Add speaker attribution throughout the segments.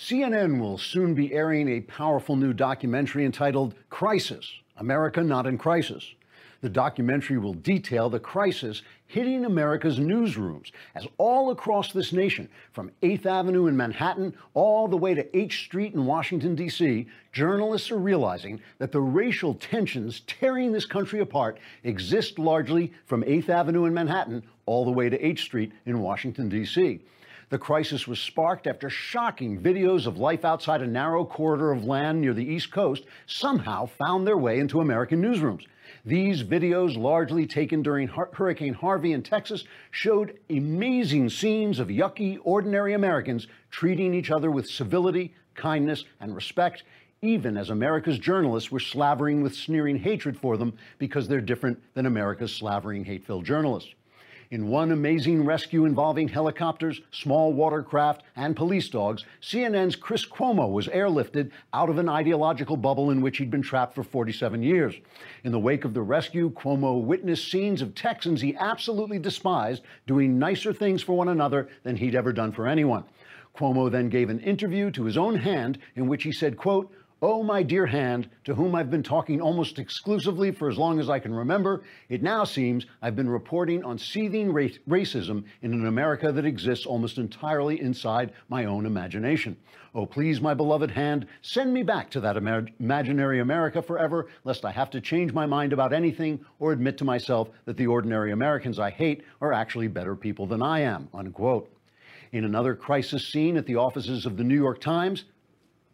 Speaker 1: CNN will soon be airing a powerful new documentary entitled Crisis America Not in Crisis. The documentary will detail the crisis hitting America's newsrooms as all across this nation, from 8th Avenue in Manhattan all the way to H Street in Washington, D.C., journalists are realizing that the racial tensions tearing this country apart exist largely from 8th Avenue in Manhattan all the way to H Street in Washington, D.C. The crisis was sparked after shocking videos of life outside a narrow corridor of land near the East Coast somehow found their way into American newsrooms. These videos, largely taken during Hurricane Harvey in Texas, showed amazing scenes of yucky, ordinary Americans treating each other with civility, kindness, and respect, even as America's journalists were slavering with sneering hatred for them because they're different than America's slavering, hate filled journalists. In one amazing rescue involving helicopters, small watercraft, and police dogs, CNN's Chris Cuomo was airlifted out of an ideological bubble in which he'd been trapped for 47 years. In the wake of the rescue, Cuomo witnessed scenes of Texans he absolutely despised doing nicer things for one another than he'd ever done for anyone. Cuomo then gave an interview to his own hand in which he said, quote, Oh, my dear hand, to whom I've been talking almost exclusively for as long as I can remember, it now seems I've been reporting on seething racism in an America that exists almost entirely inside my own imagination. Oh, please, my beloved hand, send me back to that imaginary America forever, lest I have to change my mind about anything or admit to myself that the ordinary Americans I hate are actually better people than I am. Unquote. In another crisis scene at the offices of the New York Times,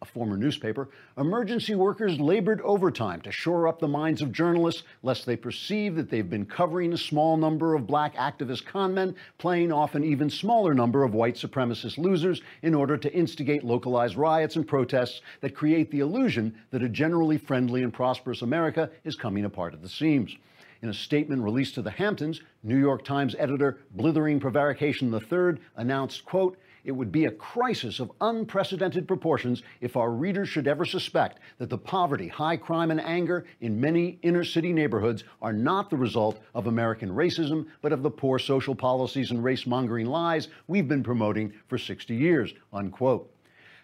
Speaker 1: a former newspaper, emergency workers labored overtime to shore up the minds of journalists lest they perceive that they've been covering a small number of black activist conmen playing off an even smaller number of white supremacist losers in order to instigate localized riots and protests that create the illusion that a generally friendly and prosperous America is coming apart at the seams. In a statement released to the Hamptons, New York Times editor Blithering Prevarication III announced, quote, it would be a crisis of unprecedented proportions if our readers should ever suspect that the poverty, high crime, and anger in many inner city neighborhoods are not the result of American racism, but of the poor social policies and race mongering lies we've been promoting for 60 years. Unquote.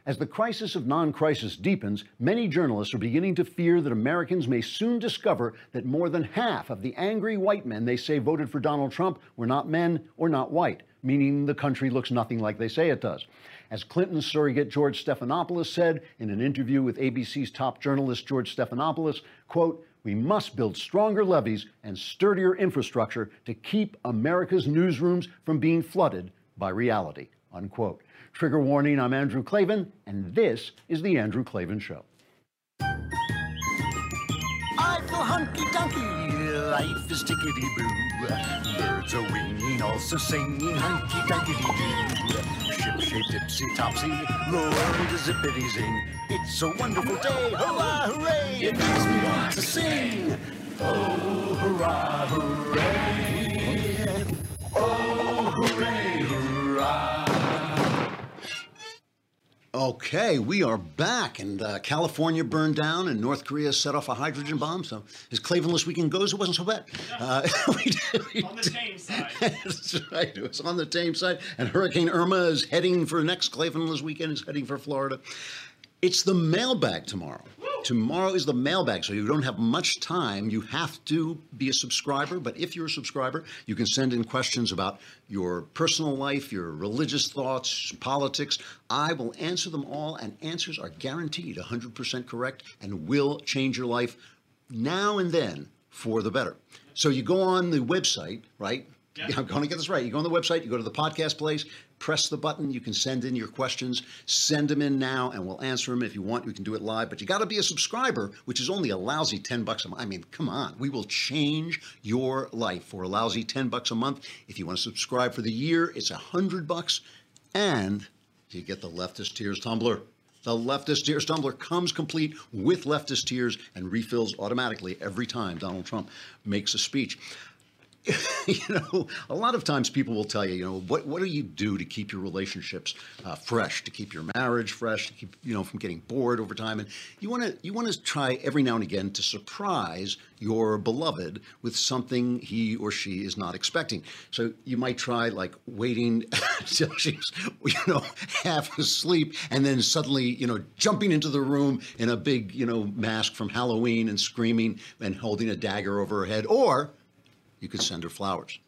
Speaker 1: As the crisis of non crisis deepens, many journalists are beginning to fear that Americans may soon discover that more than half of the angry white men they say voted for Donald Trump were not men or not white meaning the country looks nothing like they say it does. As Clinton's surrogate George Stephanopoulos said in an interview with ABC's top journalist George Stephanopoulos, quote, we must build stronger levees and sturdier infrastructure to keep America's newsrooms from being flooded by reality, unquote. Trigger warning, I'm Andrew Klavan, and this is The Andrew Klavan Show.
Speaker 2: I feel hunky dunky, life is tickety boo. Birds are winging, also singing hunky dunky doo. Ship shape tipsy topsy, the world is zippity zing. It's a wonderful day, hurrah, hooray! It makes me want to sing. Oh, hurrah, hooray!
Speaker 1: Okay, we are back, and uh, California burned down, and North Korea set off a hydrogen bomb. So, as Klavanless Weekend goes, it wasn't so bad.
Speaker 3: Uh, we did, we on the tame side.
Speaker 1: That's right. It was on the tame side, and Hurricane Irma is heading for next Klavanless Weekend. Is heading for Florida. It's the mailbag tomorrow. Tomorrow is the mailbag, so you don't have much time. You have to be a subscriber, but if you're a subscriber, you can send in questions about your personal life, your religious thoughts, politics. I will answer them all, and answers are guaranteed 100% correct and will change your life now and then for the better. So you go on the website, right? Yeah. I'm going to get this right. You go on the website, you go to the podcast place, press the button. You can send in your questions. Send them in now, and we'll answer them. If you want, we can do it live. But you got to be a subscriber, which is only a lousy ten bucks a month. I mean, come on, we will change your life for a lousy ten bucks a month. If you want to subscribe for the year, it's a hundred bucks, and you get the leftist tears tumbler. The leftist tears tumbler comes complete with leftist tears and refills automatically every time Donald Trump makes a speech. you know, a lot of times people will tell you, you know, what what do you do to keep your relationships uh, fresh, to keep your marriage fresh, to keep you know from getting bored over time, and you want to you want to try every now and again to surprise your beloved with something he or she is not expecting. So you might try like waiting till she's you know half asleep, and then suddenly you know jumping into the room in a big you know mask from Halloween and screaming and holding a dagger over her head, or you could send her flowers.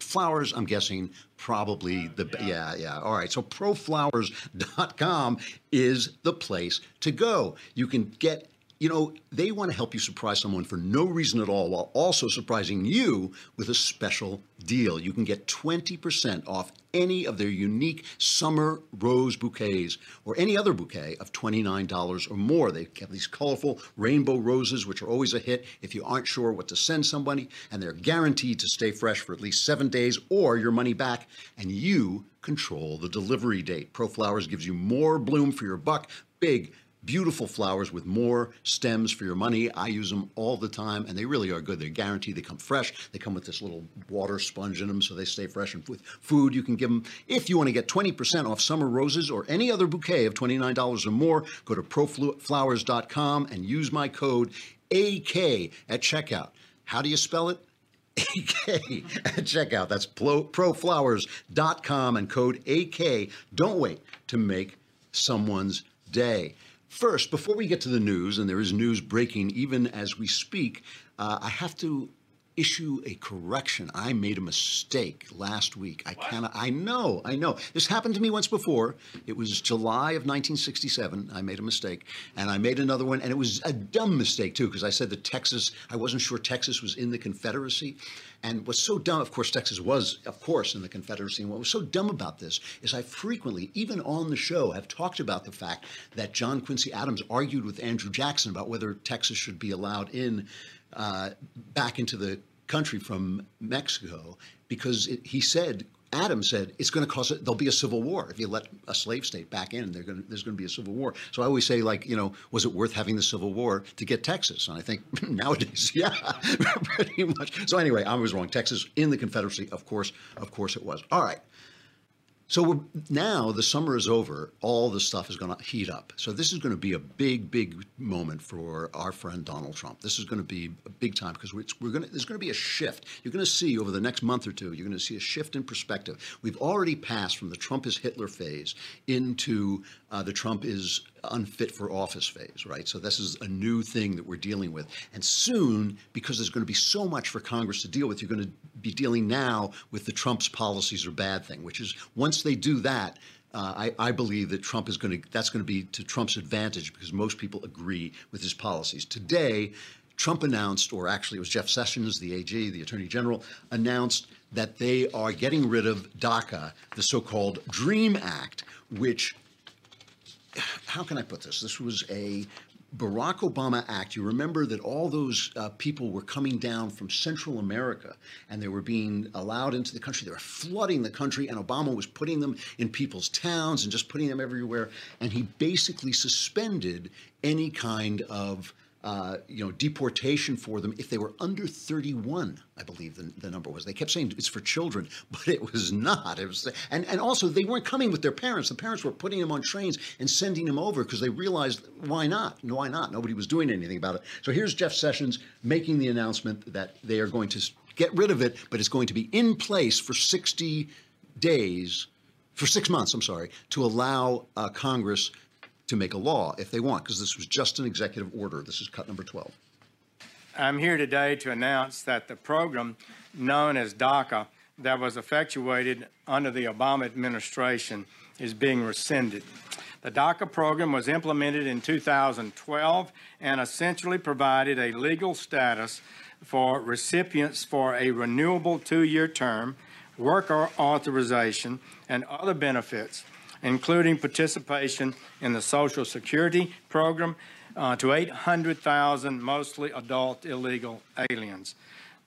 Speaker 1: Flowers, I'm guessing, probably the yeah yeah. All right, so proflowers.com is the place to go. You can get you know, they want to help you surprise someone for no reason at all while also surprising you with a special deal. You can get 20% off any of their unique summer rose bouquets or any other bouquet of $29 or more. They have these colorful rainbow roses, which are always a hit if you aren't sure what to send somebody, and they're guaranteed to stay fresh for at least seven days or your money back, and you control the delivery date. ProFlowers gives you more bloom for your buck. Big beautiful flowers with more stems for your money. I use them all the time, and they really are good. They're guaranteed. They come fresh. They come with this little water sponge in them, so they stay fresh. And with food, you can give them. If you want to get 20% off summer roses or any other bouquet of $29 or more, go to proflowers.com and use my code AK at checkout. How do you spell it? AK at checkout. That's proflowers.com and code AK. Don't wait to make someone's day. First, before we get to the news, and there is news breaking even as we speak, uh, I have to issue a correction. I made a mistake last week. I cannot. I know. I know. This happened to me once before. It was July of 1967. I made a mistake, and I made another one, and it was a dumb mistake too, because I said that Texas. I wasn't sure Texas was in the Confederacy, and what's so dumb, of course, Texas was, of course, in the Confederacy. And what was so dumb about this is I frequently, even on the show, have talked about the fact that John Quincy Adams argued with Andrew Jackson about whether Texas should be allowed in uh, back into the country from Mexico because it, he said Adams said it's going to cause it. There'll be a civil war if you let a slave state back in. Going to, there's going to be a civil war. So I always say, like, you know, was it worth having the civil war to get Texas? And I think nowadays, yeah, pretty much. So anyway, I was wrong. Texas in the Confederacy, of course, of course it was. All right. So now the summer is over. All the stuff is going to heat up. So this is going to be a big, big moment for our friend Donald Trump. This is going to be a big time because we're, we're going to, there's going to be a shift. You're going to see over the next month or two. You're going to see a shift in perspective. We've already passed from the Trump is Hitler phase into uh, the Trump is unfit for office phase, right? So this is a new thing that we're dealing with. And soon, because there's going to be so much for Congress to deal with, you're going to be dealing now with the Trump's policies are bad thing, which is once they do that, uh, I, I, believe that Trump is going to, that's going to be to Trump's advantage because most people agree with his policies. Today, Trump announced, or actually it was Jeff Sessions, the AG, the Attorney General, announced that they are getting rid of DACA, the so called DREAM Act, which how can I put this? This was a Barack Obama Act, you remember that all those uh, people were coming down from Central America and they were being allowed into the country. They were flooding the country, and Obama was putting them in people's towns and just putting them everywhere. And he basically suspended any kind of uh, you know, deportation for them if they were under 31, I believe the, the number was. They kept saying it's for children, but it was not. It was, and, and also they weren't coming with their parents. The parents were putting them on trains and sending them over because they realized why not? Why not? Nobody was doing anything about it. So here's Jeff Sessions making the announcement that they are going to get rid of it, but it's going to be in place for 60 days, for six months, I'm sorry, to allow uh, Congress to make a law if they want, because this was just an executive order. This is cut number 12.
Speaker 4: I'm here today to announce that the program known as DACA that was effectuated under the Obama administration is being rescinded. The DACA program was implemented in 2012 and essentially provided a legal status for recipients for a renewable two year term, work authorization, and other benefits including participation in the Social Security program uh, to 800,000 mostly adult illegal aliens.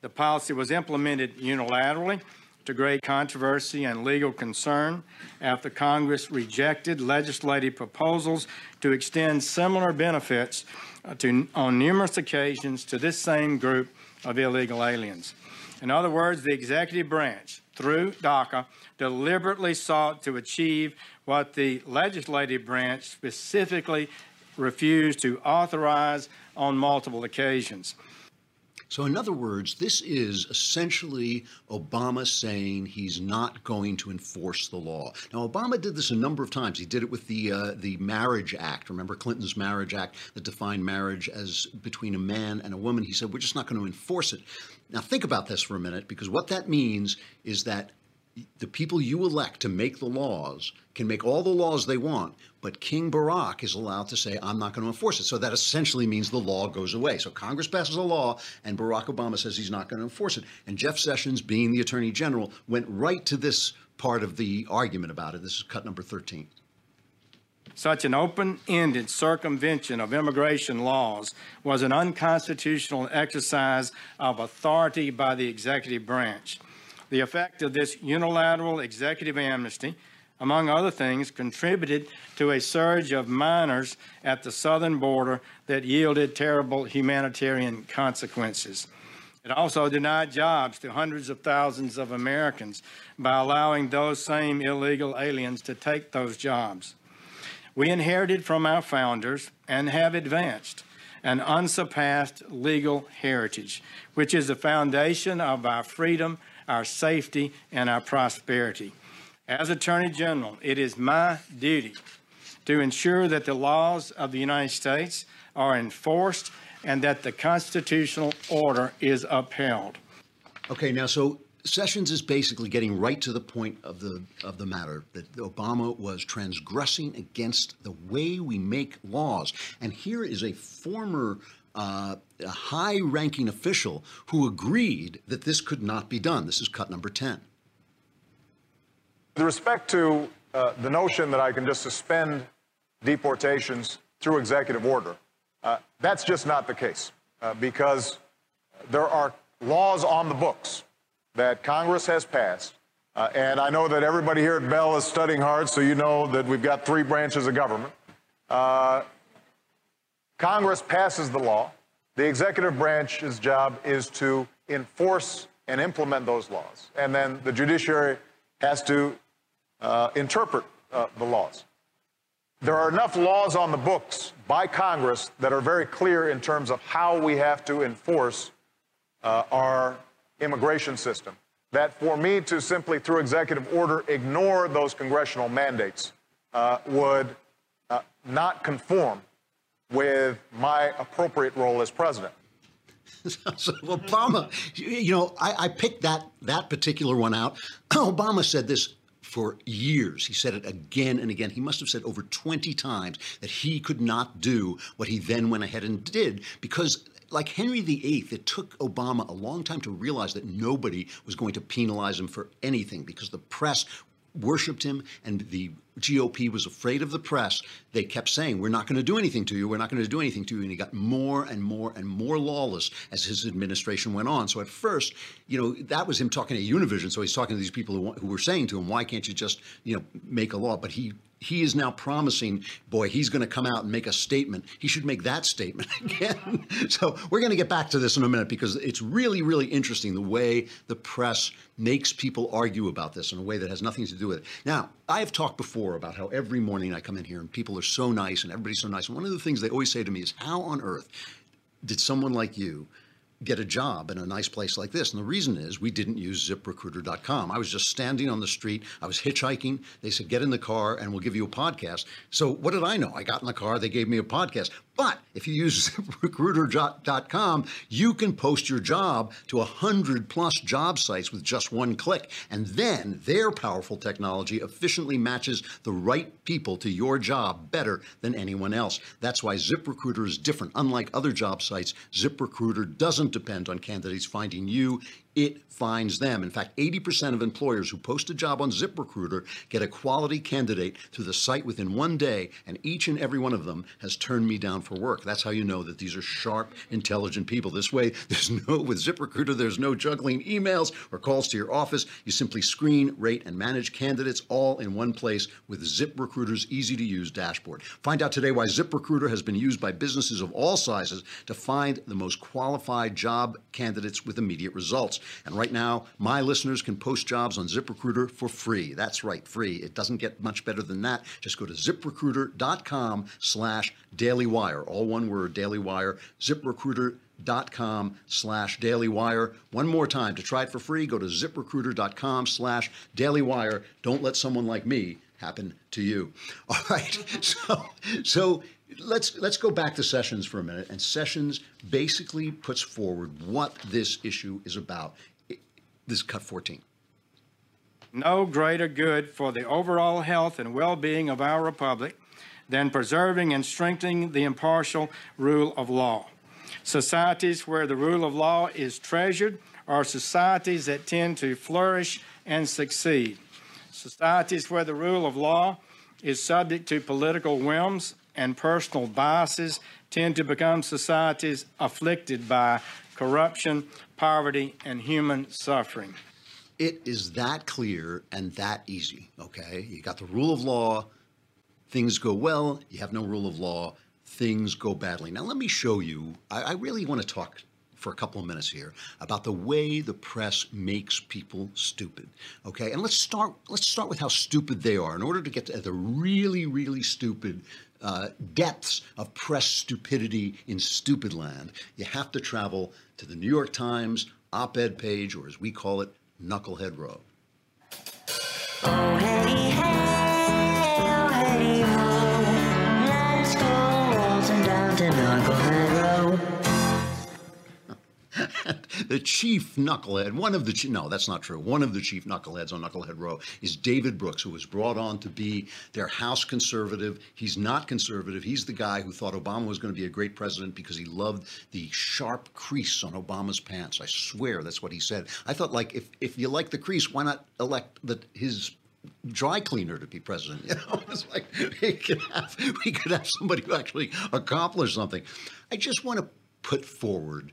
Speaker 4: The policy was implemented unilaterally to great controversy and legal concern after Congress rejected legislative proposals to extend similar benefits uh, to, on numerous occasions to this same group of illegal aliens. In other words, the executive branch, through DACA, deliberately sought to achieve what the legislative branch specifically refused to authorize on multiple occasions.
Speaker 1: So, in other words, this is essentially Obama saying he's not going to enforce the law. Now, Obama did this a number of times. He did it with the uh, the Marriage Act. Remember Clinton's Marriage Act that defined marriage as between a man and a woman. He said we're just not going to enforce it. Now, think about this for a minute, because what that means is that the people you elect to make the laws can make all the laws they want, but King Barack is allowed to say, I'm not going to enforce it. So that essentially means the law goes away. So Congress passes a law, and Barack Obama says he's not going to enforce it. And Jeff Sessions, being the attorney general, went right to this part of the argument about it. This is cut number 13.
Speaker 4: Such an open ended circumvention of immigration laws was an unconstitutional exercise of authority by the executive branch. The effect of this unilateral executive amnesty, among other things, contributed to a surge of minors at the southern border that yielded terrible humanitarian consequences. It also denied jobs to hundreds of thousands of Americans by allowing those same illegal aliens to take those jobs. We inherited from our founders and have advanced an unsurpassed legal heritage, which is the foundation of our freedom our safety, and our prosperity. As Attorney General, it is my duty to ensure that the laws of the United States are enforced and that the constitutional order is upheld.
Speaker 1: Okay, now so Sessions is basically getting right to the point of the of the matter that Obama was transgressing against the way we make laws. And here is a former uh, a high ranking official who agreed that this could not be done. This is cut number 10.
Speaker 5: With respect to uh, the notion that I can just suspend deportations through executive order, uh, that's just not the case uh, because there are laws on the books that Congress has passed. Uh, and I know that everybody here at Bell is studying hard, so you know that we've got three branches of government. Congress passes the law. The executive branch's job is to enforce and implement those laws. And then the judiciary has to uh, interpret uh, the laws. There are enough laws on the books by Congress that are very clear in terms of how we have to enforce uh, our immigration system. That for me to simply, through executive order, ignore those congressional mandates uh, would uh, not conform with my appropriate role as president.
Speaker 1: so Obama, you know, I, I, picked that that particular one out. Obama said this for years. He said it again and again. He must have said over 20 times that he could not do what he then went ahead and did because like Henry VIII, it took Obama a long time to realize that nobody was going to penalize him for anything because the press worshipped him and the GOP was afraid of the press, they kept saying, We're not going to do anything to you. We're not going to do anything to you. And he got more and more and more lawless as his administration went on. So at first, you know, that was him talking to Univision. So he's talking to these people who, who were saying to him, Why can't you just, you know, make a law? But he he is now promising, boy, he's going to come out and make a statement. He should make that statement again. so we're going to get back to this in a minute because it's really, really interesting the way the press makes people argue about this in a way that has nothing to do with it. Now, I have talked before about how every morning I come in here and people are so nice and everybody's so nice. And one of the things they always say to me is, how on earth did someone like you get a job in a nice place like this. And the reason is we didn't use ziprecruiter.com. I was just standing on the street. I was hitchhiking. They said, get in the car and we'll give you a podcast. So what did I know? I got in the car. They gave me a podcast. But if you use ziprecruiter.com, you can post your job to 100 plus job sites with just one click. And then their powerful technology efficiently matches the right people to your job better than anyone else. That's why ZipRecruiter is different. Unlike other job sites, ZipRecruiter doesn't depend on candidates finding you it finds them. In fact, 80% of employers who post a job on ZipRecruiter get a quality candidate through the site within one day, and each and every one of them has turned me down for work. That's how you know that these are sharp, intelligent people. This way, there's no, with ZipRecruiter, there's no juggling emails or calls to your office. You simply screen, rate, and manage candidates all in one place with ZipRecruiter's easy to use dashboard. Find out today why ZipRecruiter has been used by businesses of all sizes to find the most qualified job candidates with immediate results. And right now, my listeners can post jobs on ZipRecruiter for free. That's right, free. It doesn't get much better than that. Just go to ziprecruiter.com slash dailywire. All one word, dailywire. ZipRecruiter.com slash dailywire. One more time, to try it for free, go to ziprecruiter.com slash dailywire. Don't let someone like me happen to you. All right. So, so let's let's go back to Sessions for a minute. And Sessions basically puts forward what this issue is about. This cut 14.
Speaker 4: No greater good for the overall health and well-being of our republic than preserving and strengthening the impartial rule of law. Societies where the rule of law is treasured are societies that tend to flourish and succeed. Societies where the rule of law is subject to political whims and personal biases tend to become societies afflicted by corruption, poverty, and human suffering.
Speaker 1: It is that clear and that easy, okay? You got the rule of law, things go well, you have no rule of law, things go badly. Now, let me show you, I, I really want to talk for a couple of minutes here about the way the press makes people stupid. Okay, and let's start. Let's start with how stupid they are. In order to get to the really, really stupid uh, depths of press stupidity in stupid land, you have to travel to the New York Times op-ed page, or as we call it, Knucklehead Row.
Speaker 6: Oh, hey, hey,
Speaker 1: the chief knucklehead, one of the no, that's not true. One of the chief knuckleheads on Knucklehead Row is David Brooks, who was brought on to be their House conservative. He's not conservative. He's the guy who thought Obama was going to be a great president because he loved the sharp crease on Obama's pants. I swear that's what he said. I thought, like, if if you like the crease, why not elect the his dry cleaner to be president. You know, it's like we could have we could have somebody who actually accomplished something. I just want to put forward.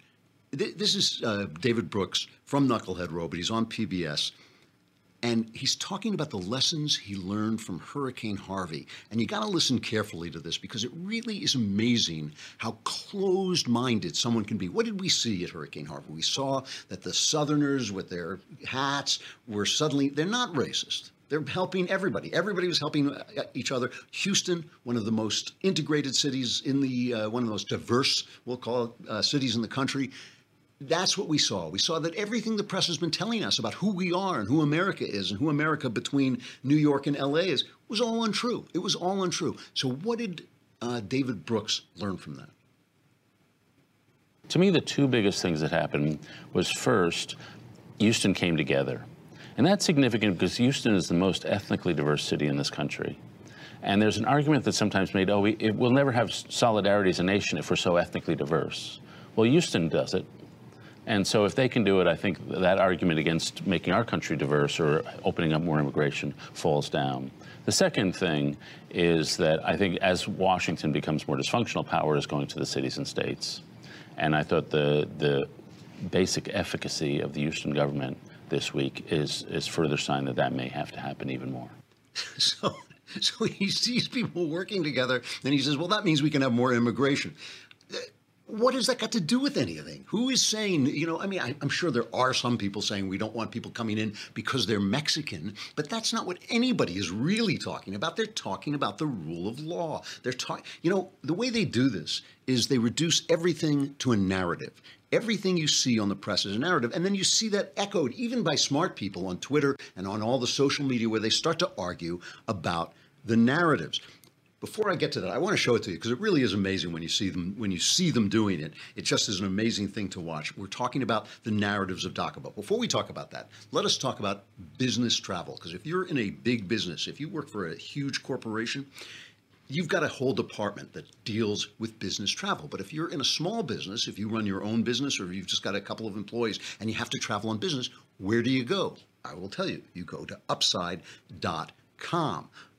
Speaker 1: Th- This is uh, David Brooks from Knucklehead Row, but he's on PBS. And he's talking about the lessons he learned from Hurricane Harvey. And you got to listen carefully to this because it really is amazing how closed minded someone can be. What did we see at Hurricane Harvey? We saw that the Southerners with their hats were suddenly, they're not racist. They're helping everybody. Everybody was helping uh, each other. Houston, one of the most integrated cities in the, uh, one of the most diverse, we'll call it, uh, cities in the country that's what we saw. We saw that everything the press has been telling us about who we are and who America is and who America between New York and LA is was all untrue. It was all untrue. So, what did uh, David Brooks learn from that?
Speaker 7: To me, the two biggest things that happened was first, Houston came together. And that's significant because Houston is the most ethnically diverse city in this country. And there's an argument that's sometimes made, oh, we, it, we'll never have solidarity as a nation if we're so ethnically diverse. Well, Houston does it. And so if they can do it, I think that argument against making our country diverse or opening up more immigration falls down. The second thing is that I think as Washington becomes more dysfunctional, power is going to the cities and states. And I thought the, the basic efficacy of the Houston government this week is, is further sign that that may have to happen even more.
Speaker 1: So, so he sees people working together, and he says, "Well, that means we can have more immigration." What has that got to do with anything? Who is saying, you know, I mean, I, I'm sure there are some people saying we don't want people coming in because they're Mexican, but that's not what anybody is really talking about. They're talking about the rule of law. They're talking, you know, the way they do this is they reduce everything to a narrative. Everything you see on the press is a narrative. And then you see that echoed even by smart people on Twitter and on all the social media where they start to argue about the narratives. Before I get to that, I want to show it to you because it really is amazing when you see them when you see them doing it. It just is an amazing thing to watch. We're talking about the narratives of DACA. But before we talk about that, let us talk about business travel. Because if you're in a big business, if you work for a huge corporation, you've got a whole department that deals with business travel. But if you're in a small business, if you run your own business or you've just got a couple of employees and you have to travel on business, where do you go? I will tell you. You go to upside.com.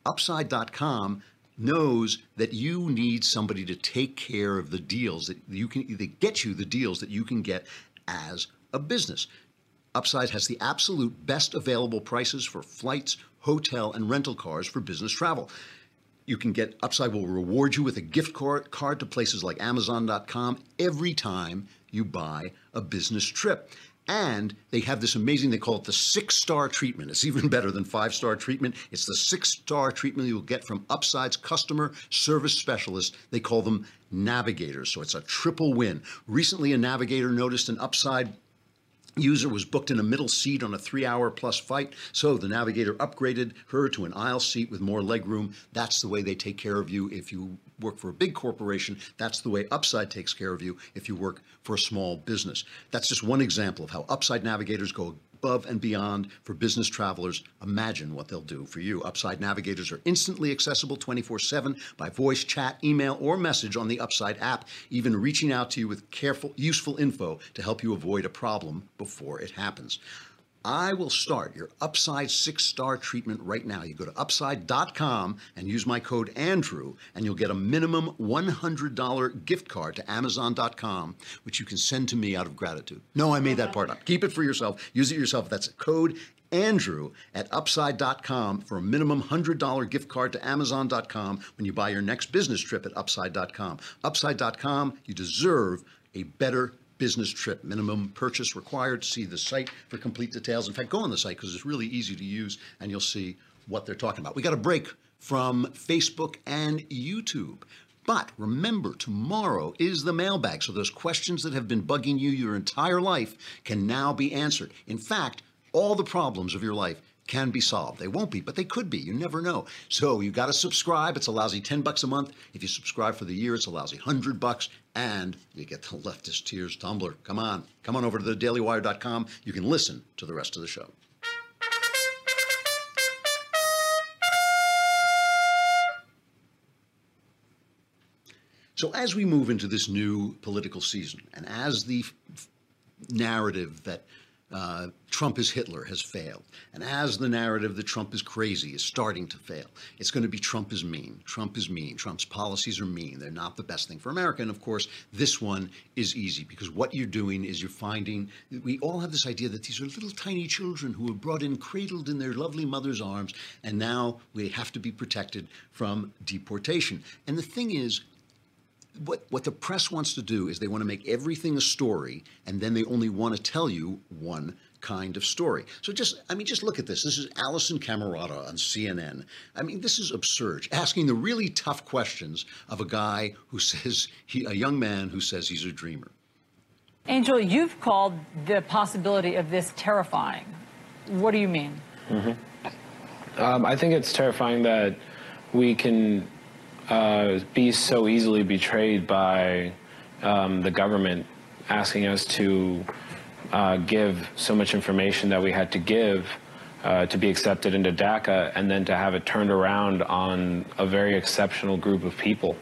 Speaker 1: Upside.com knows that you need somebody to take care of the deals that you can that get you the deals that you can get as a business. Upside has the absolute best available prices for flights, hotel, and rental cars for business travel. You can get Upside will reward you with a gift card to places like Amazon.com every time you buy a business trip. And they have this amazing, they call it the six star treatment. It's even better than five star treatment. It's the six star treatment you'll get from Upside's customer service specialists. They call them navigators. So it's a triple win. Recently, a navigator noticed an Upside user was booked in a middle seat on a three hour plus flight. So the navigator upgraded her to an aisle seat with more legroom. That's the way they take care of you if you work for a big corporation. That's the way Upside takes care of you if you work for a small business. That's just one example of how Upside navigators go above and beyond for business travelers. Imagine what they'll do for you. Upside navigators are instantly accessible 24 7 by voice, chat, email, or message on the Upside app, even reaching out to you with careful, useful info to help you avoid a problem before it happens. I will start your Upside six star treatment right now. You go to upside.com and use my code Andrew, and you'll get a minimum $100 gift card to Amazon.com, which you can send to me out of gratitude. No, I made that part up. Keep it for yourself. Use it yourself. That's code Andrew at upside.com for a minimum $100 gift card to Amazon.com when you buy your next business trip at upside.com. Upside.com, you deserve a better business trip. Minimum purchase required. See the site for complete details. In fact, go on the site because it's really easy to use and you'll see what they're talking about. We got a break from Facebook and YouTube. But remember, tomorrow is the mailbag. So those questions that have been bugging you your entire life can now be answered. In fact, all the problems of your life can be solved. They won't be, but they could be. You never know. So you got to subscribe. It's a lousy 10 bucks a month. If you subscribe for the year, it's a lousy 100 bucks and you get the leftist tears tumbler. Come on. Come on over to thedailywire.com. You can listen to the rest of the show. So as we move into this new political season and as the narrative that uh, Trump is Hitler has failed. And as the narrative that Trump is crazy is starting to fail, it's going to be Trump is mean. Trump is mean. Trump's policies are mean. They're not the best thing for America. And of course, this one is easy because what you're doing is you're finding, we all have this idea that these are little tiny children who were brought in cradled in their lovely mother's arms, and now we have to be protected from deportation. And the thing is, what what the press wants to do is they want to make everything a story and then they only want to tell you one kind of story. So just I mean just look at this. This is Alisyn Camerota on CNN. I mean this is absurd. Asking the really tough questions of a guy who says he a young man who says he's a dreamer.
Speaker 8: Angel, you've called the possibility of this terrifying. What do you mean?
Speaker 9: Um, I think it's terrifying that we can uh, be so easily betrayed by um, the government asking us to uh, give so much information that we had to give uh, to be accepted into DACA and then to have it turned around on a very exceptional group of people.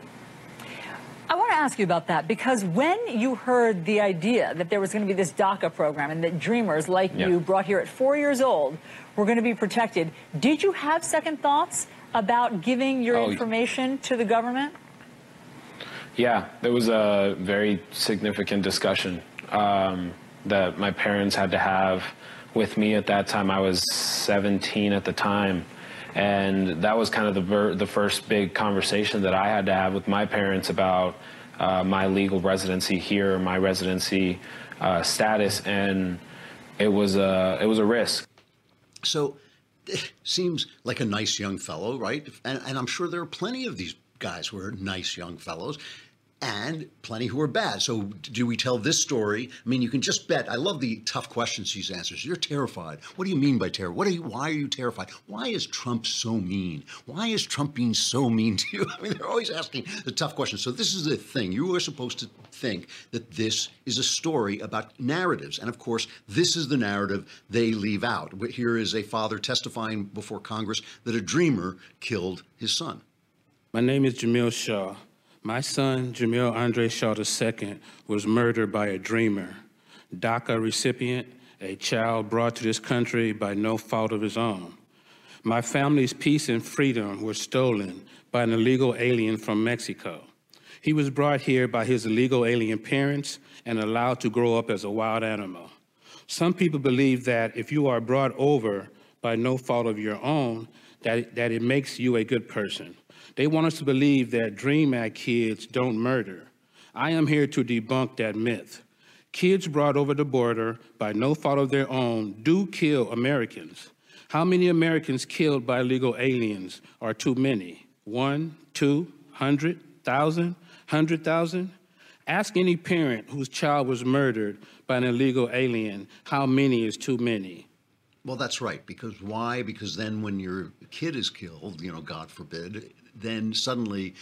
Speaker 8: I want to ask you about that because when you heard the idea that there was going to be this DACA program and that dreamers like
Speaker 9: Yeah.
Speaker 8: you brought here at four years old were going to be protected, did you have second thoughts about giving your
Speaker 9: Oh,
Speaker 8: information to the government?
Speaker 9: Yeah, there was a very significant discussion um, that my parents had to have with me at that time. I was 17 at the time. And that was kind of the, ver- the first big conversation that I had to have with my parents about uh, my legal residency here, my residency uh, status. And it was, a, it was a risk.
Speaker 1: So seems like a nice young fellow, right? And, and I'm sure there are plenty of these guys who are nice young fellows and plenty who are bad. So do we tell this story? I mean, you can just bet. I love the tough questions he answers. You're terrified. What do you mean by terror? What are you, why are you terrified? Why is Trump so mean? Why is Trump being so mean to you? I mean, they're always asking the tough questions. So this is the thing. You are supposed to think that this is a story about narratives. And of course, this is the narrative they leave out. Here is a father testifying before Congress that a dreamer killed his son.
Speaker 10: My name is Jamiel Shaw. My son, Jamiel Andre Shaw II, was murdered by a dreamer, DACA recipient, a child brought to this country by no fault of his own. My family's peace and freedom were stolen by an illegal alien from Mexico. He was brought here by his illegal alien parents and allowed to grow up as a wild animal. Some people believe that if you are brought over by no fault of your own, that, that it makes you a good person. They want us to believe that Dream Act kids don't murder. I am here to debunk that myth. kids brought over the border by no fault of their own do kill Americans. How many Americans killed by illegal aliens are too many? One, two, hundred, thousand, hundred thousand? Ask any parent whose child was murdered by an illegal alien how many is too many.
Speaker 1: Well, that's right. Because why? Because then when your kid is killed, you know, God forbid, then suddenly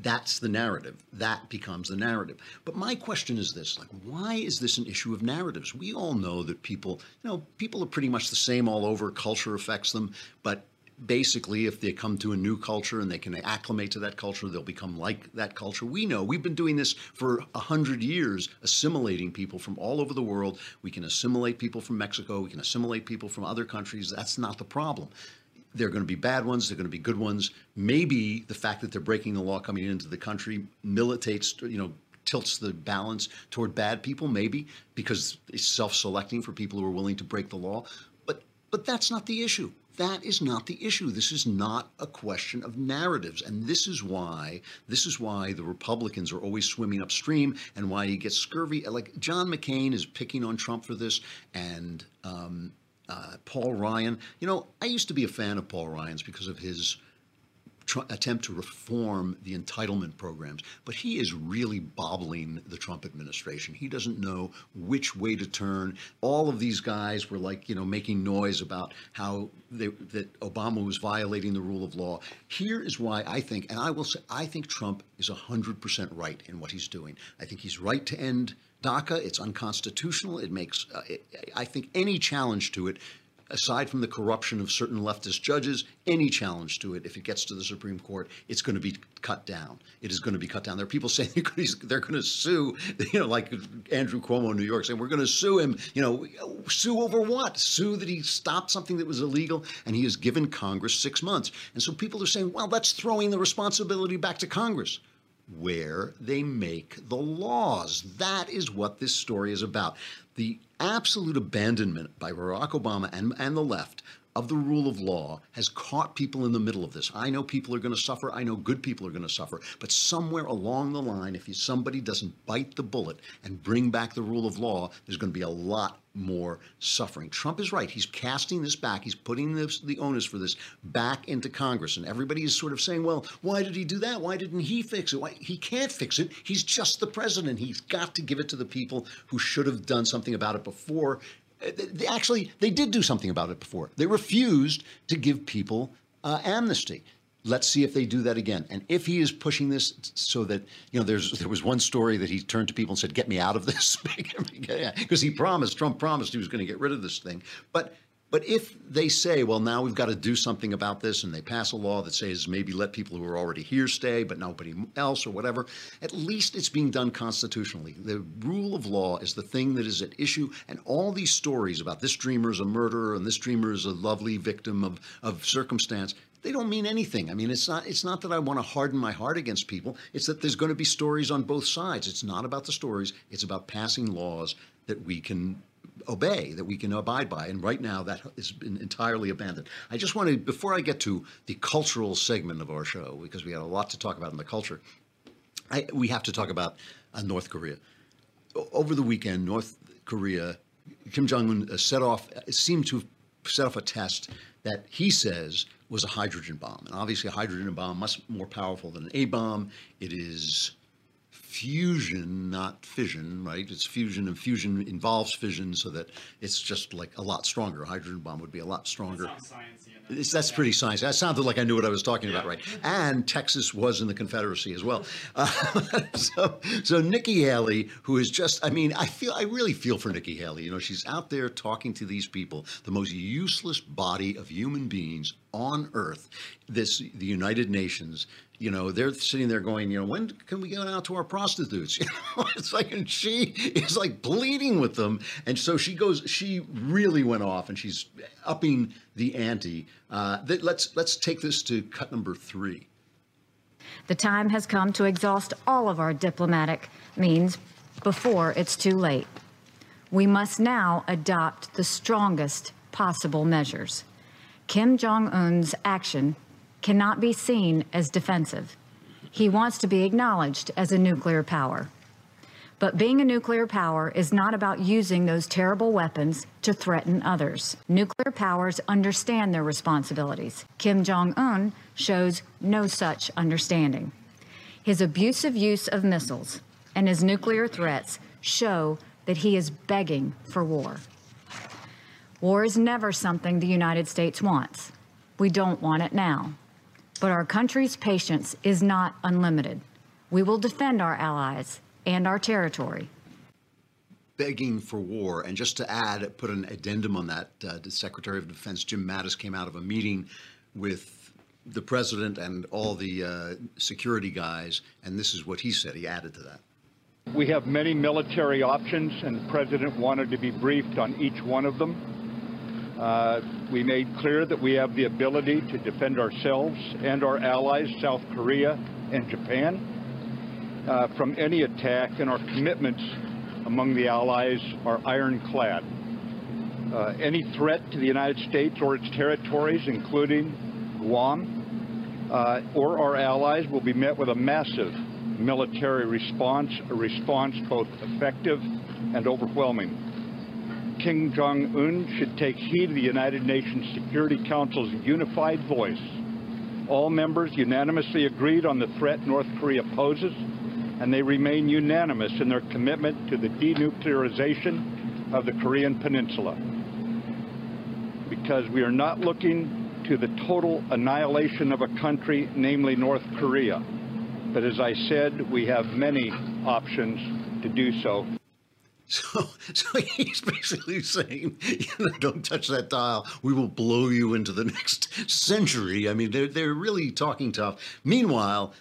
Speaker 1: that's the narrative. That becomes the narrative. But my question is this like, why is this an issue of narratives? We all know that people, you know, people are pretty much the same all over. Culture affects them. But basically, if they come to a new culture and they can acclimate to that culture, they'll become like that culture. We know we've been doing this for a hundred years, assimilating people from all over the world. We can assimilate people from Mexico. We can assimilate people from other countries. That's not the problem. They're going to be bad ones. They're going to be good ones. Maybe the fact that they're breaking the law coming into the country militates, you know, tilts the balance toward bad people. Maybe because it's self-selecting for people who are willing to break the law. But but that's not the issue. That is not the issue. This is not a question of narratives, and this is why this is why the Republicans are always swimming upstream, and why you get scurvy. Like John McCain is picking on Trump for this, and um, uh, Paul Ryan. You know, I used to be a fan of Paul Ryan's because of his tr- attempt to reform the entitlement programs, but he is really bobbling the Trump administration. He doesn't know which way to turn. All of these guys were like, you know, making noise about how they, that Obama was violating the rule of law. Here is why I think, and I will say, I think Trump is 100% right in what he's doing. I think he's right to end DACA. It's unconstitutional. It makes, uh, it, I think, any challenge to it aside from the corruption of certain leftist judges, any challenge to it, if it gets to the Supreme Court, it's going to be cut down. It is going to be cut down. There are people saying they're going to sue, you know, like Andrew Cuomo in New York saying, we're going to sue him, you know, sue over what? Sue that he stopped something that was illegal and he has given Congress six months. And so people are saying, well, that's throwing the responsibility back to Congress where they make the laws. That is what this story is about. The absolute abandonment by Barack Obama and, and the left of the rule of law has caught people in the middle of this. I know people are going to suffer. I know good people are going to suffer. But somewhere along the line, if somebody doesn't bite the bullet and bring back the rule of law, there's going to be a lot more suffering. Trump is right. He's casting this back. He's putting this, the onus for this back into Congress. And everybody is sort of saying, well, why did he do that? Why didn't he fix it? Why? He can't fix it. He's just the president. He's got to give it to the people who should have done something about it before they actually they did do something about it before. They refused to give people uh, amnesty. Let's see if they do that again. And if he is pushing this so that you know, there's there was one story that he turned to people and said, "Get me out of this," because he promised Trump promised he was going to get rid of this thing. But but if they say, well, now we've got to do something about this, and they pass a law that says maybe let people who are already here stay, but nobody else or whatever, at least it's being done constitutionally. The rule of law is the thing that is at issue, and all these stories about this dreamer is a murderer and this dreamer is a lovely victim of, of circumstance, they don't mean anything. I mean, it's not it's not that I want to harden my heart against people. It's that there's going to be stories on both sides. It's not about the stories. It's about passing laws that we can obey, that we can abide by. And right now, that has been entirely abandoned. I just want to, before I get to the cultural segment of our show, because we got a lot to talk about in the culture, I, we have to talk about uh, North Korea. Over the weekend, North Korea, Kim Jong Un uh, set off, seemed to set off a test that he says was a hydrogen bomb. And obviously, a hydrogen bomb much more powerful than an A bomb. It is fusion, not fission, right? It's fusion, and fusion involves fission, so that it's just like a lot stronger. A hydrogen bomb would be a lot stronger. It's, that's pretty sciencey. That sounded like I knew what I was talking about, right? And Texas was in the Confederacy as well. Uh, so, so Nikki Haley, who is just, I mean, I feel, I really feel for Nikki Haley. You know, she's out there talking to these people, the most useless body of human beings on earth. This, the United Nations, you know, they're sitting there going, you know, when can we go out to our prostitutes? You know, it's like, and she is like pleading with them. And so she goes, she really went off and she's upping the ante. Uh, that, let's, let's take this to cut number three.
Speaker 11: The time has come to exhaust all of our diplomatic means before it's too late. We must now adopt the strongest possible measures. Kim Jong un's action cannot be seen as defensive. He wants to be acknowledged as a nuclear power. But being a nuclear power is not about using those terrible weapons to threaten others. Nuclear powers understand their responsibilities. Kim Jong un shows no such understanding. His abusive use of missiles and his nuclear threats show that he is begging for war. War is never something the United States wants. We don't want it now. But our country's patience is not unlimited. We will defend our allies and our territory.
Speaker 1: begging for war. And just to add, put an addendum on that, uh, the Secretary of Defense Jim Mattis came out of a meeting with the president and all the uh, security guys, and this is what he said. He added to that.
Speaker 12: We have many military options, and the president wanted to be briefed on each one of them. Uh, we made clear that we have the ability to defend ourselves and our allies, South Korea and Japan, uh, from any attack, and our commitments among the allies are ironclad. Uh, any threat to the United States or its territories, including Guam, uh, or our allies, will be met with a massive military response, a response both effective and overwhelming. Kim Jong un should take heed of the United Nations Security Council's unified voice. All members unanimously agreed on the threat North Korea poses, and they remain unanimous in their commitment to the denuclearization of the Korean Peninsula. Because we are not looking to the total annihilation of a country, namely North Korea. But as I said, we have many options to do so.
Speaker 1: So, so he's basically saying, you know, don't touch that dial. We will blow you into the next century. I mean, they're, they're really talking tough. Meanwhile,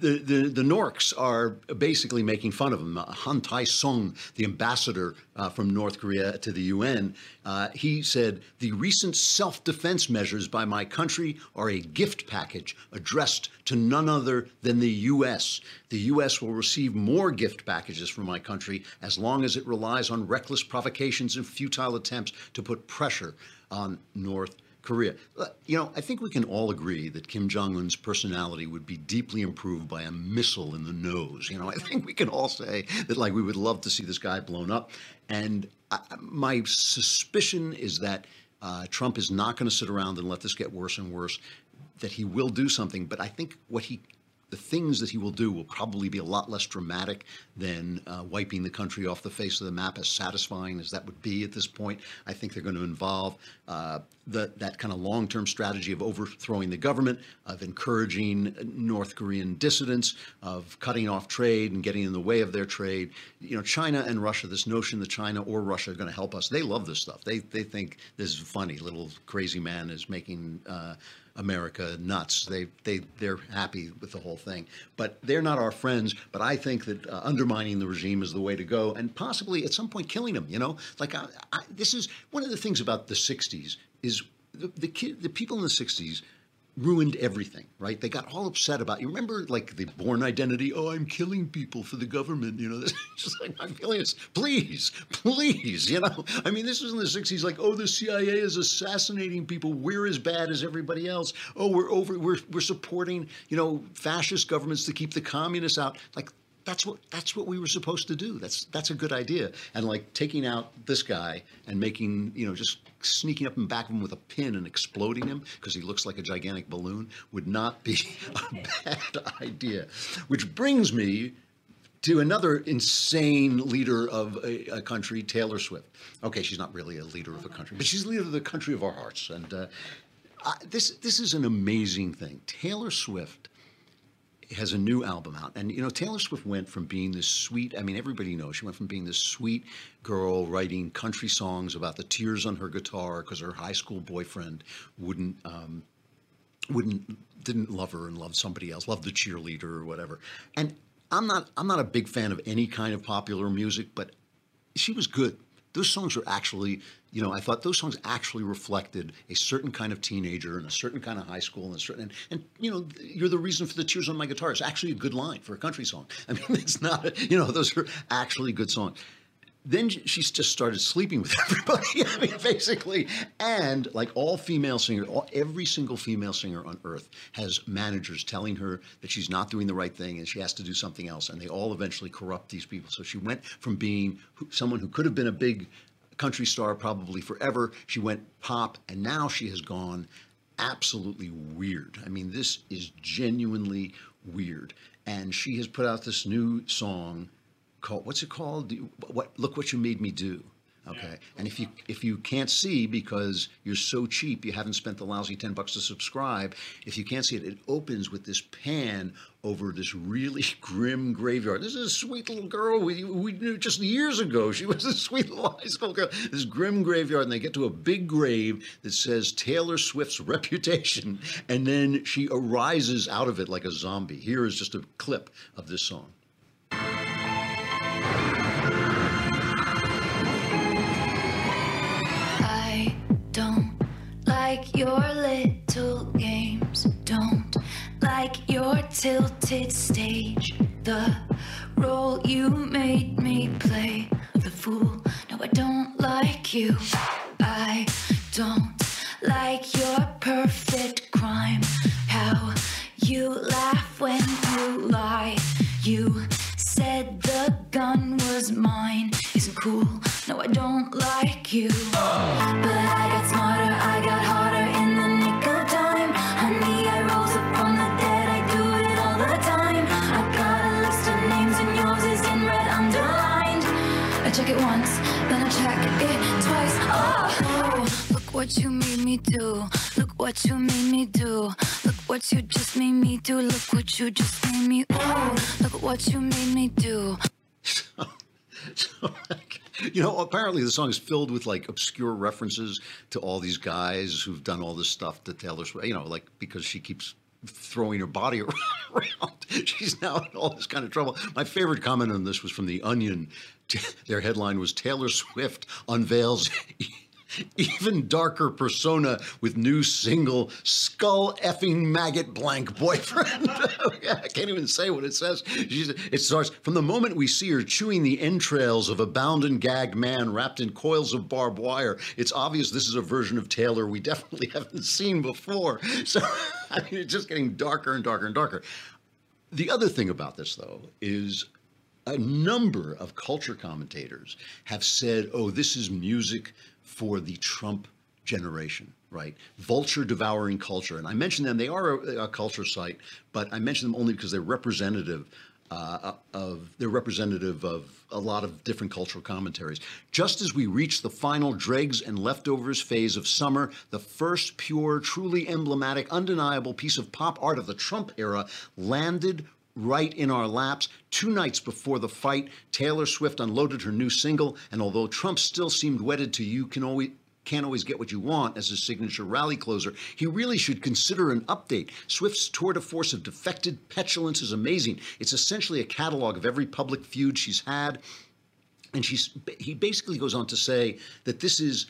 Speaker 1: the, the, the Norks are basically making fun of him. Uh, Han Tae Song, the ambassador uh, from North Korea to the UN, uh, he said, The recent self defense measures by my country are a gift package addressed to none other than the U.S. The U.S. will receive more gift packages from my country as long as it relies on reckless provocations and futile attempts to put pressure on North Korea. You know, I think we can all agree that Kim Jong Un's personality would be deeply improved by a missile in the nose. You know, I think we can all say that, like, we would love to see this guy blown up. And I, my suspicion is that uh, Trump is not going to sit around and let this get worse and worse. That he will do something, but I think what he the things that he will do will probably be a lot less dramatic than uh, wiping the country off the face of the map, as satisfying as that would be at this point. I think they're going to involve uh, the, that kind of long term strategy of overthrowing the government, of encouraging North Korean dissidents, of cutting off trade and getting in the way of their trade. You know, China and Russia, this notion that China or Russia are going to help us, they love this stuff. They, they think this is funny. Little crazy man is making. Uh, America nuts. They they they're happy with the whole thing, but they're not our friends. But I think that uh, undermining the regime is the way to go, and possibly at some point killing them. You know, like I, I, this is one of the things about the '60s is the the, kid, the people in the '60s ruined everything, right? They got all upset about. You remember, like the Bourne Identity. Oh, I'm killing people for the government. You know, this just like my feeling is, please, please. You know, I mean, this was in the '60s. Like, oh, the CIA is assassinating people. We're as bad as everybody else. Oh, we're over. We're we're supporting you know fascist governments to keep the communists out. Like. That's what that's what we were supposed to do. That's that's a good idea. And like taking out this guy and making you know just sneaking up in back of him with a pin and exploding him because he looks like a gigantic balloon would not be a bad idea. Which brings me to another insane leader of a, a country, Taylor Swift. Okay, she's not really a leader of a country, but she's the leader of the country of our hearts. And uh, I, this this is an amazing thing. Taylor Swift has a new album out. And, you know, Taylor Swift went from being this sweet, I mean, everybody knows she went from being this sweet girl writing country songs about the tears on her guitar because her high school boyfriend wouldn't, um, wouldn't, didn't love her and loved somebody else, loved the cheerleader or whatever. And I'm not, I'm not a big fan of any kind of popular music, but she was good. Those songs are actually, you know, I thought those songs actually reflected a certain kind of teenager and a certain kind of high school and a certain, and, and you know, you're the reason for the tears on my guitar. It's actually a good line for a country song. I mean, it's not, you know, those are actually good songs. Then she just started sleeping with everybody. I mean, basically, and like all female singers, all, every single female singer on earth has managers telling her that she's not doing the right thing and she has to do something else, and they all eventually corrupt these people. So she went from being someone who could have been a big country star probably forever, she went pop, and now she has gone absolutely weird. I mean, this is genuinely weird. And she has put out this new song called what's it called? What look what you made me do. Okay. And if you if you can't see because you're so cheap, you haven't spent the lousy 10 bucks to subscribe, if you can't see it, it opens with this pan over this really grim graveyard. This is a sweet little girl we, we knew just years ago. She was a sweet little high school girl. This grim graveyard, and they get to a big grave that says Taylor Swift's reputation, and then she arises out of it like a zombie. Here is just a clip of this song.
Speaker 13: Your little games. Don't like your tilted stage. The role you made me play the fool. No, I don't like you. I don't like your perfect crime. How you laugh when you lie. You said the gun was mine. Isn't cool. No, I don't like you. What you made me do. Look what you made me do. Look what you just made me do. Look what you just made me. Oh, look what you made me do.
Speaker 1: So, You know, apparently the song is filled with like obscure references to all these guys who've done all this stuff to Taylor Swift. You know, like because she keeps throwing her body around, she's now in all this kind of trouble. My favorite comment on this was from The Onion. Their headline was Taylor Swift unveils even darker persona with new single skull effing maggot blank boyfriend. I can't even say what it says. It starts from the moment we see her chewing the entrails of a bound and gagged man wrapped in coils of barbed wire. It's obvious this is a version of Taylor we definitely haven't seen before. So I mean, it's just getting darker and darker and darker. The other thing about this, though, is a number of culture commentators have said, oh, this is music for the Trump generation, right? Vulture devouring culture. And I mention them, they are a, a culture site, but I mention them only because they're representative. Uh, of they're representative of a lot of different cultural commentaries. Just as we reach the final dregs and leftovers phase of summer, the first pure, truly emblematic, undeniable piece of pop art of the Trump era landed right in our laps. Two nights before the fight, Taylor Swift unloaded her new single, and although Trump still seemed wedded to you can always can't always get what you want as his signature rally closer, he really should consider an update. Swift's tour de force of defected petulance is amazing. It's essentially a catalog of every public feud she's had. And she's, he basically goes on to say that this is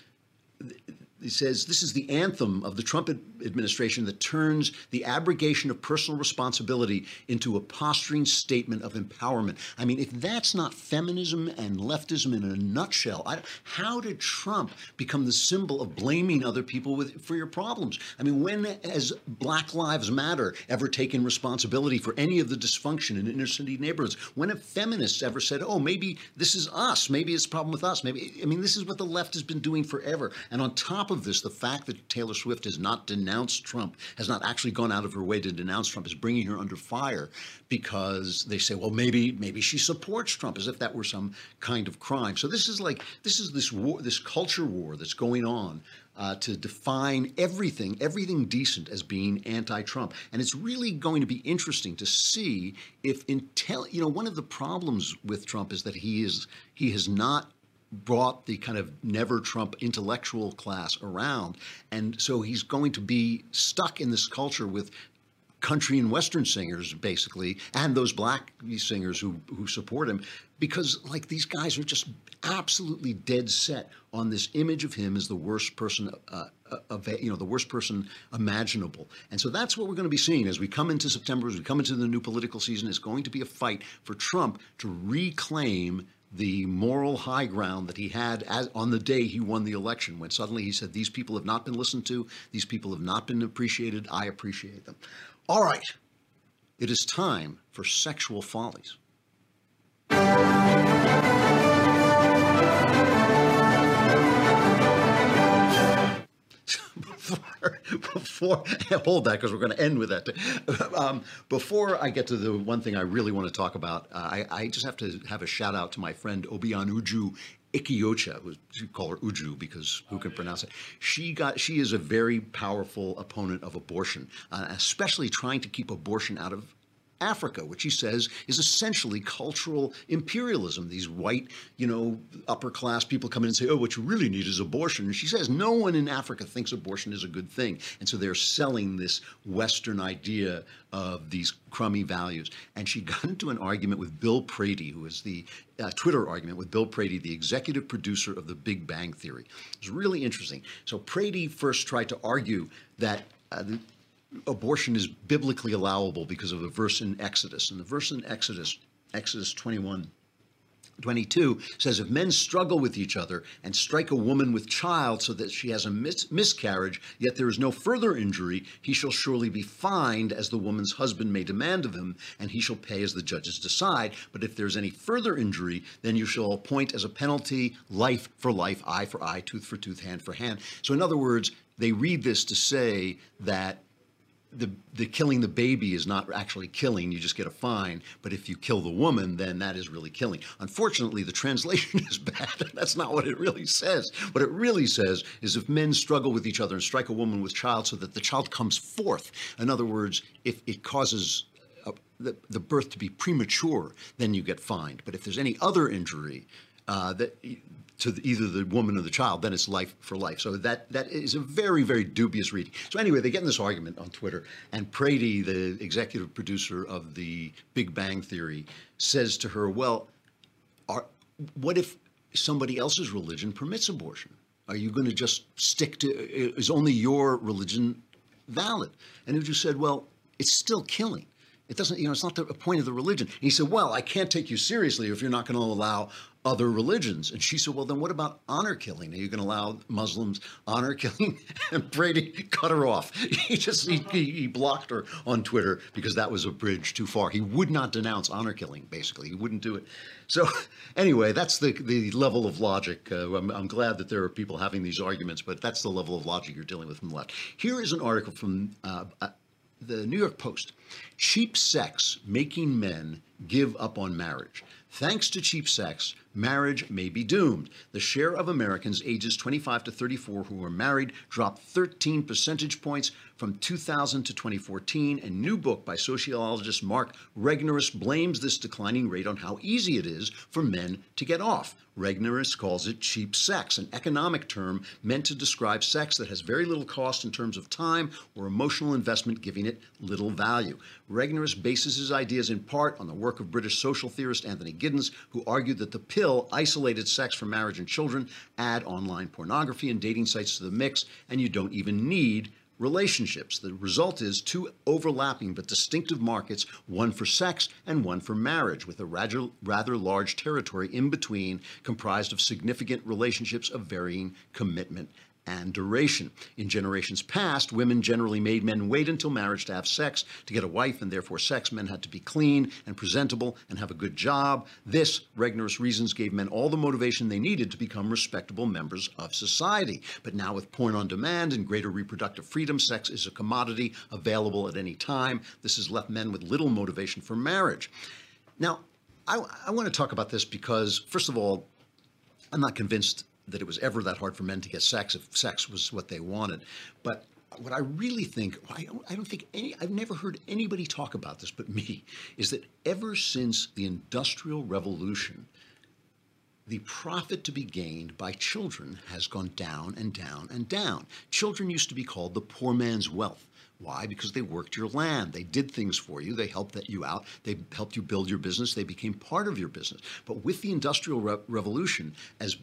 Speaker 1: he says this is the anthem of the Trump administration that turns the abrogation of personal responsibility into a posturing statement of empowerment. I mean, if that's not feminism and leftism in a nutshell, I, how did Trump become the symbol of blaming other people with, for your problems? I mean, when has Black Lives Matter ever taken responsibility for any of the dysfunction in inner city neighborhoods? When have feminists ever said, "Oh, maybe this is us. Maybe it's a problem with us"? Maybe I mean, this is what the left has been doing forever. And on top of this, the fact that Taylor Swift has not denounced Trump, has not actually gone out of her way to denounce Trump, is bringing her under fire because they say, well, maybe maybe she supports Trump, as if that were some kind of crime. So this is like this is this war, this culture war that's going on. Uh, to define everything, everything decent as being anti-Trump, and it's really going to be interesting to see if intel. You know, one of the problems with Trump is that he is he has not brought the kind of never Trump intellectual class around. And so he's going to be stuck in this culture with country and western singers basically and those black singers who who support him because like these guys are just absolutely dead set on this image of him as the worst person uh, of you know the worst person imaginable and so that's what we're going to be seeing as we come into september as we come into the new political season it's going to be a fight for trump to reclaim the moral high ground that he had as, on the day he won the election, when suddenly he said, These people have not been listened to, these people have not been appreciated, I appreciate them. All right, it is time for sexual follies. Before, before hold that because we're going to end with that. Um, before I get to the one thing I really want to talk about, uh, I, I just have to have a shout out to my friend Obian Uju Ikiocha, who you call her Uju because who can pronounce it? She got she is a very powerful opponent of abortion, uh, especially trying to keep abortion out of Africa, which he says is essentially cultural imperialism. These white, you know, upper class people come in and say, oh, what you really need is abortion. And she says no one in Africa thinks abortion is a good thing. And so they're selling this Western idea of these crummy values. And she got into an argument with Bill Prady, who is the uh, Twitter argument with Bill Prady, the executive producer of The Big Bang Theory. It was really interesting. So Prady first tried to argue that uh, abortion is biblically allowable because of a verse in Exodus. And the verse in Exodus, Exodus 21, 22 says, If men struggle with each other and strike a woman with child so that she has a mis- miscarriage, yet there is no further injury, he shall surely be fined as the woman's husband may demand of him, and he shall pay as the judges decide. But if there's any further injury, then you shall appoint as a penalty life for life, eye for eye, tooth for tooth, hand for hand. So, in other words, they read this to say that the the killing the baby is not actually killing you just get a fine but if you kill the woman then that is really killing. Unfortunately the translation is bad. That's not what it really says. What it really says is if men struggle with each other and strike a woman with child so that the child comes forth. In other words if it causes uh, the, the birth to be premature then you get fined. But if there's any other injury uh, that to the, either the woman or the child, then it's life for life. So that that is a very very dubious reading. So anyway, they get in this argument on Twitter, and Prady, the executive producer of the Big Bang Theory, says to her, "Well, are, what if somebody else's religion permits abortion? Are you going to just stick to is only your religion valid?" And Uju said, "Well, it's still killing." It doesn't, you know, it's not the point of the religion. And he said, Well, I can't take you seriously if you're not going to allow other religions. And she said, Well, then what about honor killing? Are you going to allow Muslims honor killing? And Prady cut her off. He just he, he blocked her on Twitter because that was a bridge too far. He would not denounce honor killing, basically. He wouldn't do it. So, anyway, that's the, the level of logic. Uh, I'm, I'm glad that there are people having these arguments, but that's the level of logic you're dealing with from the left. Here is an article from uh, the New York Post Cheap sex making men give up on marriage. Thanks to cheap sex, marriage may be doomed. The share of Americans ages 25 to 34 who are married dropped 13 percentage points from 2000 to 2014. A new book by sociologist Mark Regnerus blames this declining rate on how easy it is for men to get off. Regnerus calls it cheap sex, an economic term meant to describe sex that has very little cost in terms of time or emotional investment, giving it little value. Regnerus bases his ideas in part on the work of British social theorist Anthony Giddens, who argued that the pill isolated sex from marriage and children, add online pornography and dating sites to the mix, and you don't even need relationships. The result is two overlapping but distinctive markets, one for sex and one for marriage, with a rather, rather large territory in between, comprised of significant relationships of varying commitment and duration. In generations past, women generally made men wait until marriage to have sex, to get a wife, and therefore sex. Men had to be clean and presentable and have a good job. This, Regnerus reasons, gave men all the motivation they needed to become respectable members of society. But now, with porn on demand and greater reproductive freedom, sex is a commodity available at any time. This has left men with little motivation for marriage. Now, I, I want to talk about this because, first of all, I'm not convinced that it was ever that hard for men to get sex if sex was what they wanted. But what I really think, I don't, I don't think any, I've never heard anybody talk about this but me, is that ever since the Industrial Revolution, the profit to be gained by children has gone down and down and down. Children used to be called the poor man's wealth. Why? Because they worked your land. They did things for you. They helped you out. They helped you build your business. They became part of your business. But with the Industrial Re- Revolution, as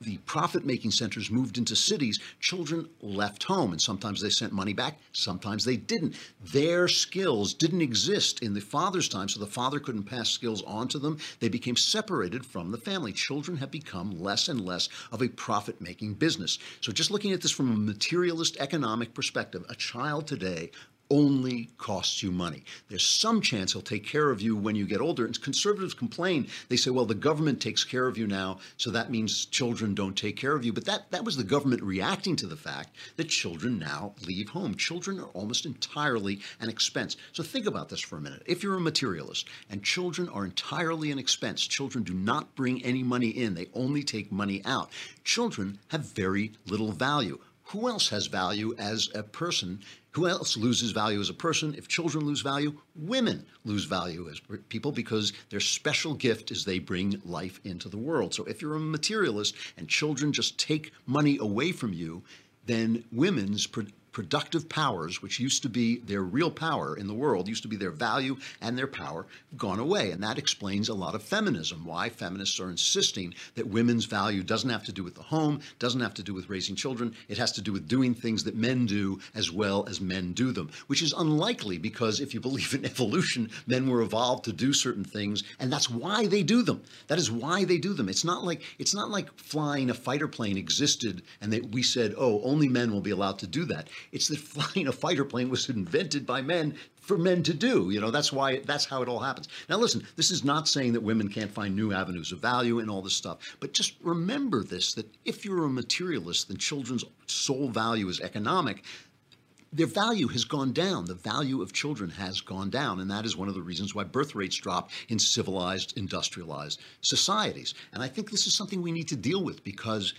Speaker 1: the profit making centers moved into cities, children left home. And sometimes they sent money back, sometimes they didn't. Their skills didn't exist in the father's time, so the father couldn't pass skills on to them. They became separated from the family. Children have become less and less of a profit making business. So, just looking at this from a materialist economic perspective, a child today only costs you money. There's some chance he'll take care of you when you get older. And conservatives complain. They say, well, the government takes care of you now, so that means children don't take care of you. But that, that was the government reacting to the fact that children now leave home. Children are almost entirely an expense. So think about this for a minute. If you're a materialist and children are entirely an expense, children do not bring any money in, they only take money out. Children have very little value. Who else has value as a person? Who else loses value as a person? If children lose value, women lose value as people because their special gift is they bring life into the world. So if you're a materialist and children just take money away from you, then women's productive powers, which used to be their real power in the world, used to be their value and their power, gone away. And that explains a lot of feminism, why feminists are insisting that women's value doesn't have to do with the home, doesn't have to do with raising children, it has to do with doing things that men do as well as men do them, which is unlikely because if you believe in evolution, men were evolved to do certain things, and that's why they do them. That is why they do them. It's not like it's not like flying a fighter plane existed and that we said, oh, only men will be allowed to do that. It's that flying a fighter plane was invented by men for men to do. You know, that's why that's how it all happens. Now listen, this is not saying that women can't find new avenues of value and all this stuff, but just remember this that if you're a materialist, then children's sole value is economic. Their value has gone down. The value of children has gone down. And that is one of the reasons why birth rates drop in civilized, industrialized societies. And I think this is something we need to deal with because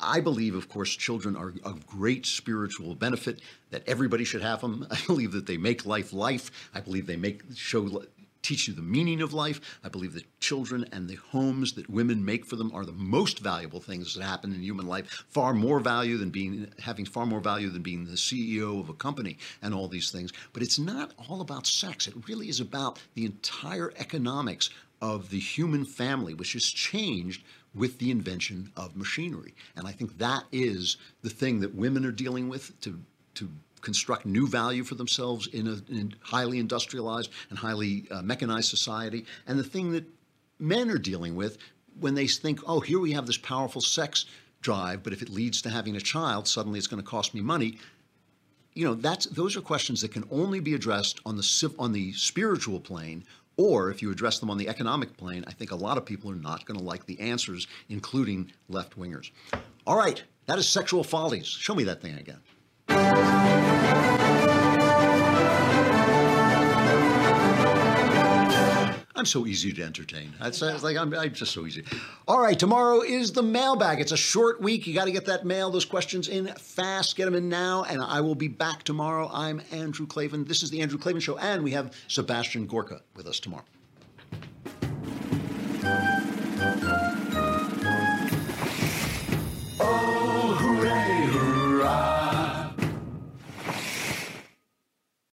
Speaker 1: I believe, of course, children are of great spiritual benefit, that everybody should have them. I believe that they make life life. I believe they make show teach you the meaning of life. I believe that children and the homes that women make for them are the most valuable things that happen in human life, far more value than being having far more value than being the CEO of a company and all these things. But it's not all about sex. It really is about the entire economics of the human family, which has changed with the invention of machinery. And I think that is the thing that women are dealing with to, to construct new value for themselves in a in highly industrialized and highly uh, mechanized society. And the thing that men are dealing with when they think, oh, here we have this powerful sex drive, but if it leads to having a child, suddenly it's going to cost me money. You know, that's those are questions that can only be addressed on the on the spiritual plane or if you address them on the economic plane, I think a lot of people are not going to like the answers, including left wingers. All right, that is sexual follies. Show me that thing again. I'm so easy to entertain. That's, that's like I'm, I'm, just so easy. All right, tomorrow is the mailbag. It's a short week. You got to get that mail, those questions in fast. Get them in now, and I will be back tomorrow. I'm Andrew Klavan. This is the Andrew Klavan Show, and we have Sebastian Gorka with us tomorrow. Oh, hooray, hooray!